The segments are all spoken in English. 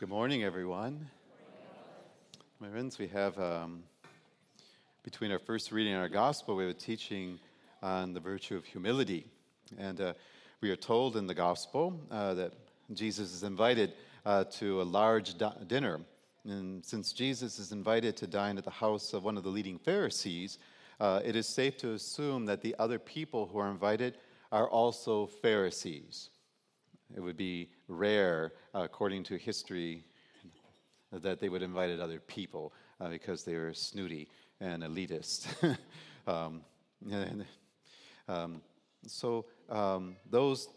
Good morning, everyone. My friends, we have um, between our first reading and our gospel, we have a teaching on the virtue of humility. And uh, we are told in the gospel uh, that Jesus is invited uh, to a large di- dinner. And since Jesus is invited to dine at the house of one of the leading Pharisees, uh, it is safe to assume that the other people who are invited are also Pharisees. It would be rare, uh, according to history, that they would invite other people uh, because they were snooty and elitist. um, and, um, so um, those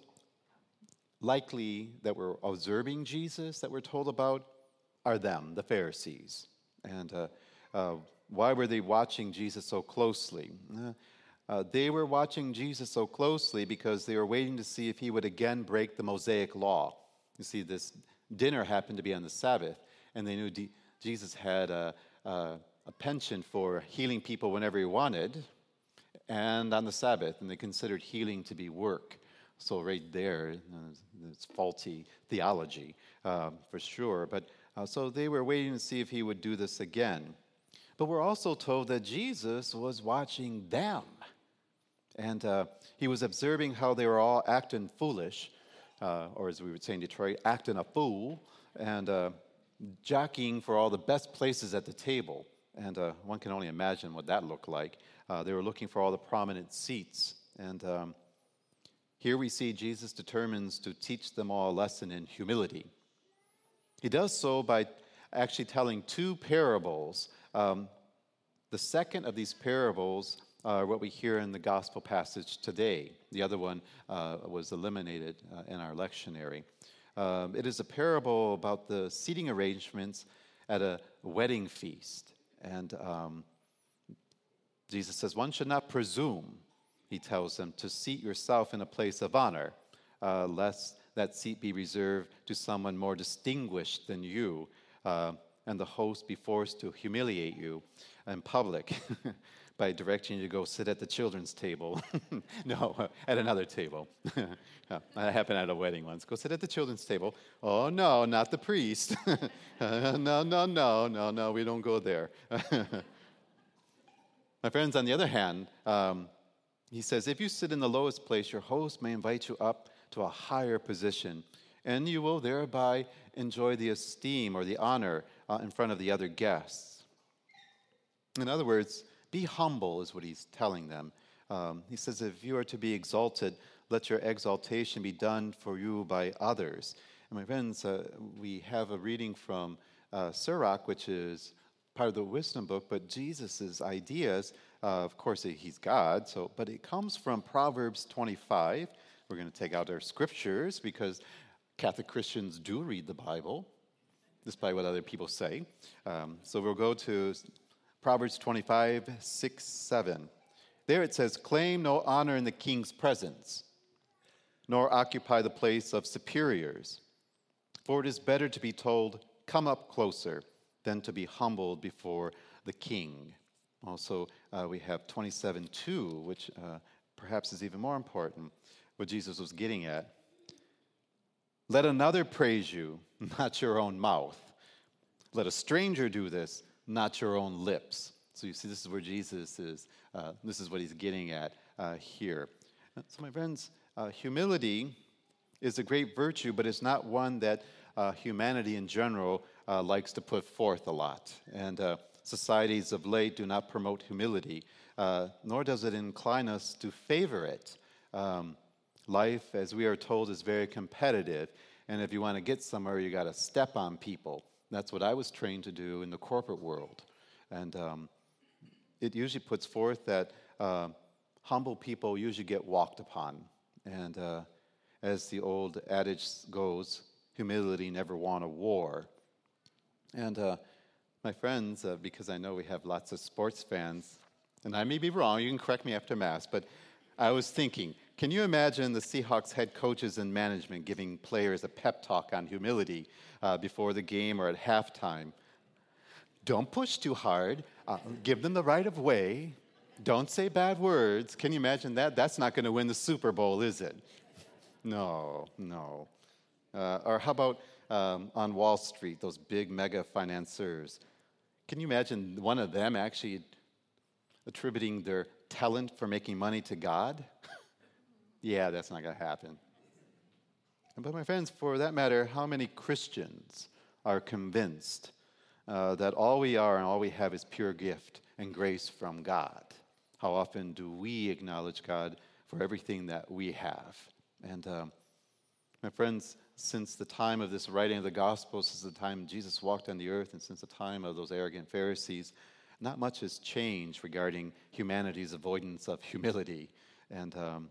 likely that were observing Jesus that we're told about are them, the Pharisees. And uh, uh, why were they watching Jesus so closely? Uh, uh, they were watching Jesus so closely because they were waiting to see if he would again break the Mosaic law. You see, this dinner happened to be on the Sabbath, and they knew D- Jesus had a, a, a penchant for healing people whenever he wanted, and on the Sabbath, and they considered healing to be work. So, right there, uh, it's faulty theology uh, for sure. But uh, so they were waiting to see if he would do this again. But we're also told that Jesus was watching them. And uh, he was observing how they were all acting foolish, uh, or as we would say in Detroit, acting a fool, and uh, jockeying for all the best places at the table. And uh, one can only imagine what that looked like. Uh, they were looking for all the prominent seats. And um, here we see Jesus determines to teach them all a lesson in humility. He does so by actually telling two parables. Um, the second of these parables are what we hear in the gospel passage today. The other one uh, was eliminated uh, in our lectionary. Um, it is a parable about the seating arrangements at a wedding feast. And um, Jesus says, One should not presume, he tells them, to seat yourself in a place of honor, uh, lest that seat be reserved to someone more distinguished than you, uh, and the host be forced to humiliate you in public. by directing you to go sit at the children's table. no, at another table. that happened at a wedding once. Go sit at the children's table. Oh, no, not the priest. no, no, no, no, no, we don't go there. My friends, on the other hand, um, he says, if you sit in the lowest place, your host may invite you up to a higher position, and you will thereby enjoy the esteem or the honor uh, in front of the other guests. In other words, be humble, is what he's telling them. Um, he says, If you are to be exalted, let your exaltation be done for you by others. And my friends, uh, we have a reading from uh, Sirach, which is part of the wisdom book, but Jesus' ideas, uh, of course, he's God, so, but it comes from Proverbs 25. We're going to take out our scriptures because Catholic Christians do read the Bible, despite what other people say. Um, so we'll go to Proverbs 25, 6, 7. There it says, Claim no honor in the king's presence, nor occupy the place of superiors. For it is better to be told, Come up closer, than to be humbled before the king. Also, uh, we have 27, 2, which uh, perhaps is even more important, what Jesus was getting at. Let another praise you, not your own mouth. Let a stranger do this, not your own lips. So you see, this is where Jesus is. Uh, this is what he's getting at uh, here. So, my friends, uh, humility is a great virtue, but it's not one that uh, humanity in general uh, likes to put forth a lot. And uh, societies of late do not promote humility, nor does it incline us to favor it. Um, life, as we are told, is very competitive. And if you want to get somewhere, you got to step on people. That's what I was trained to do in the corporate world. And um, it usually puts forth that uh, humble people usually get walked upon. And uh, as the old adage goes, humility never won a war. And uh, my friends, uh, because I know we have lots of sports fans, and I may be wrong, you can correct me after Mass, but I was thinking, can you imagine the Seahawks head coaches and management giving players a pep talk on humility uh, before the game or at halftime? Don't push too hard. Uh, give them the right of way. Don't say bad words. Can you imagine that? That's not going to win the Super Bowl, is it? No, no. Uh, or how about um, on Wall Street, those big mega financiers. Can you imagine one of them actually attributing their talent for making money to God? yeah, that's not going to happen. But, my friends, for that matter, how many Christians are convinced uh, that all we are and all we have is pure gift and grace from God? How often do we acknowledge God for everything that we have? And, um, my friends, since the time of this writing of the gospel, since the time Jesus walked on the earth, and since the time of those arrogant Pharisees, not much has changed regarding humanity's avoidance of humility. And um,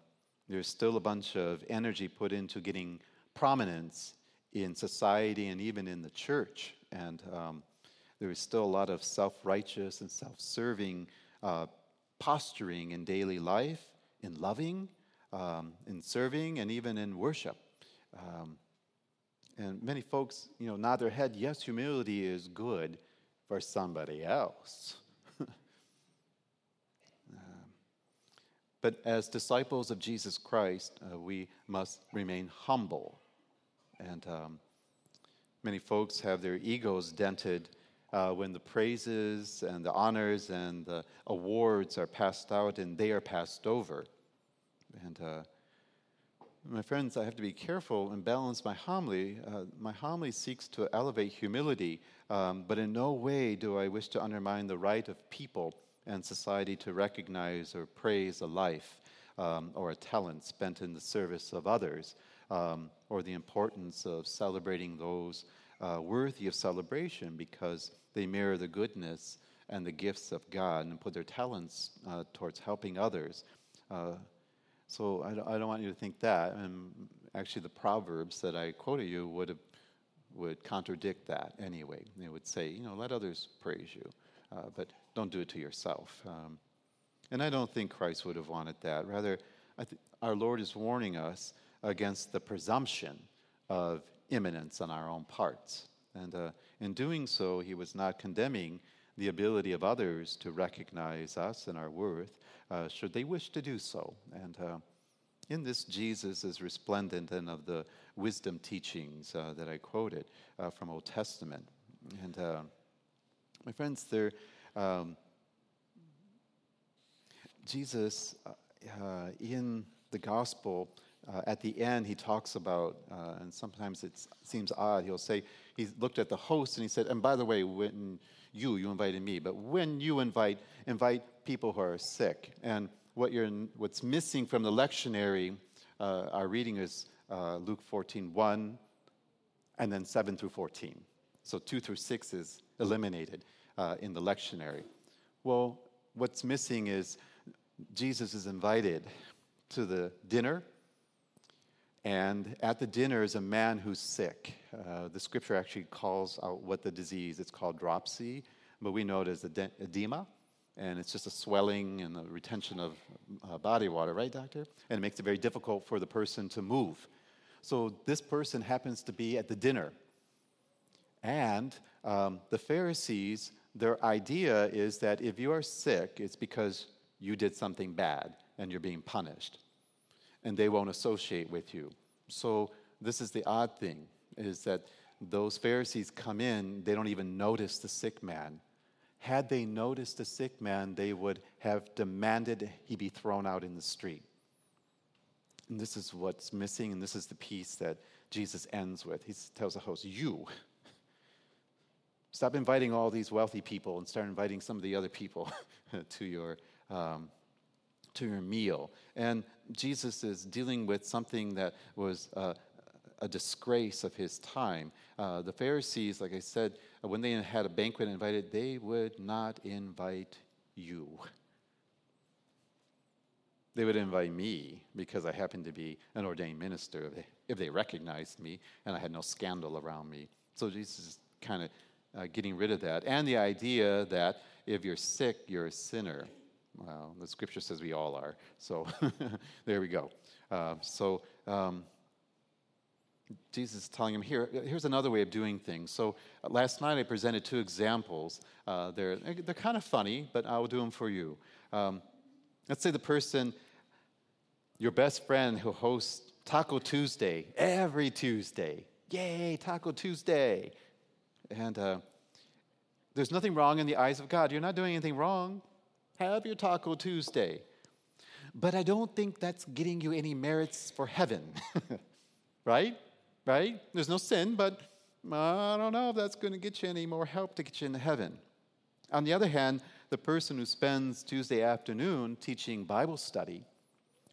there's still a bunch of energy put into getting prominence in society and even in the church. And um, there is still a lot of self righteous and self serving uh, posturing in daily life, in loving, um, in serving, and even in worship. Um, and many folks, you know, nod their head, yes, humility is good for somebody else. um, but as disciples of Jesus Christ, uh, we must remain humble. And um, many folks have their egos dented uh, when the praises and the honors and the awards are passed out and they are passed over. And uh, my friends, I have to be careful and balance my homily. Uh, my homily seeks to elevate humility, um, but in no way do I wish to undermine the right of people and society to recognize or praise a life um, or a talent spent in the service of others, um, or the importance of celebrating those uh, worthy of celebration because they mirror the goodness and the gifts of God and put their talents uh, towards helping others. Uh, so I don't, I don't want you to think that. And actually, the Proverbs that I quoted you would have, would contradict that anyway. They would say, you know, let others praise you, uh, but don't do it to yourself. Um, and I don't think Christ would have wanted that. Rather, th- our Lord is warning us against the presumption of immanence on our own parts. And uh, in doing so, he was not condemning the ability of others to recognize us and our worth, uh, should they wish to do so. And uh, in this, Jesus is resplendent and of the wisdom teachings uh, that I quoted uh, from Old Testament. And my friends, there, um, Jesus uh, in the gospel uh, at the end, he talks about, uh, and sometimes it seems odd, he'll say, he looked at the host and he said, and by the way, when you, you invited me, but when you invite, invite people who are sick. And what you're, what's missing from the lectionary, uh, our reading is uh, Luke 14, 1, and then 7 through 14. So 2 through 6 is eliminated uh, in the lectionary. Well, what's missing is Jesus is invited to the dinner and at the dinner is a man who's sick. Uh, the scripture actually calls out what the disease. It's called dropsy, but we know it as edema, and it's just a swelling and a retention of uh, body water, right, doctor? And it makes it very difficult for the person to move. So this person happens to be at the dinner, and um, the Pharisees, their idea is that if you are sick, it's because you did something bad and you're being punished and they won't associate with you. So this is the odd thing is that those Pharisees come in, they don't even notice the sick man. Had they noticed the sick man, they would have demanded he be thrown out in the street. And this is what's missing, and this is the piece that Jesus ends with. He tells the host, You, stop inviting all these wealthy people and start inviting some of the other people to your um, to your meal. And Jesus is dealing with something that was uh, a disgrace of his time. Uh, the Pharisees, like I said, when they had a banquet invited, they would not invite you. They would invite me because I happened to be an ordained minister if they, if they recognized me and I had no scandal around me. So Jesus is kind of uh, getting rid of that. And the idea that if you're sick, you're a sinner. Well, the scripture says we all are. So there we go. Uh, so um, Jesus is telling him here, here's another way of doing things. So uh, last night I presented two examples. Uh, they're, they're kind of funny, but I'll do them for you. Um, let's say the person, your best friend who hosts Taco Tuesday every Tuesday. Yay, Taco Tuesday. And uh, there's nothing wrong in the eyes of God. You're not doing anything wrong. Have your Taco Tuesday. But I don't think that's getting you any merits for heaven. right? Right? There's no sin, but I don't know if that's going to get you any more help to get you into heaven. On the other hand, the person who spends Tuesday afternoon teaching Bible study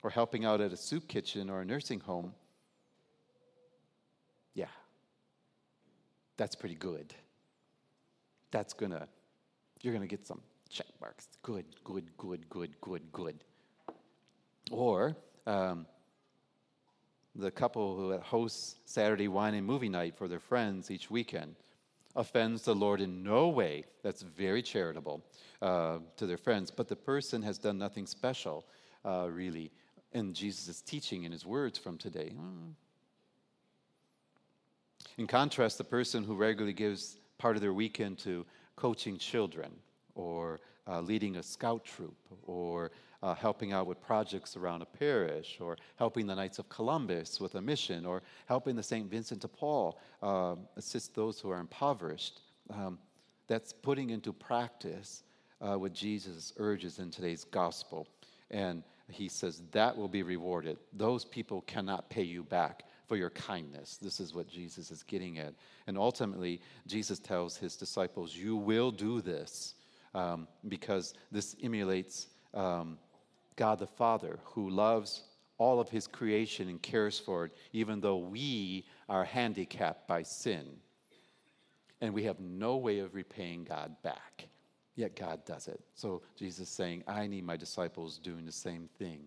or helping out at a soup kitchen or a nursing home, yeah, that's pretty good. That's gonna, you're gonna get some check marks. Good, good, good, good, good, good. Or um, the couple who hosts Saturday wine and movie night for their friends each weekend offends the Lord in no way. That's very charitable uh, to their friends. But the person has done nothing special, uh, really, in Jesus' teaching and his words from today. Hmm. In contrast, the person who regularly gives part of their weekend to coaching children or uh, leading a scout troop or uh, helping out with projects around a parish, or helping the Knights of Columbus with a mission, or helping the St. Vincent de Paul uh, assist those who are impoverished. Um, that's putting into practice uh, what Jesus urges in today's gospel. And he says that will be rewarded. Those people cannot pay you back for your kindness. This is what Jesus is getting at. And ultimately, Jesus tells his disciples, You will do this um, because this emulates um, God the Father, who loves all of his creation and cares for it, even though we are handicapped by sin. And we have no way of repaying God back. Yet God does it. So Jesus is saying, I need my disciples doing the same thing.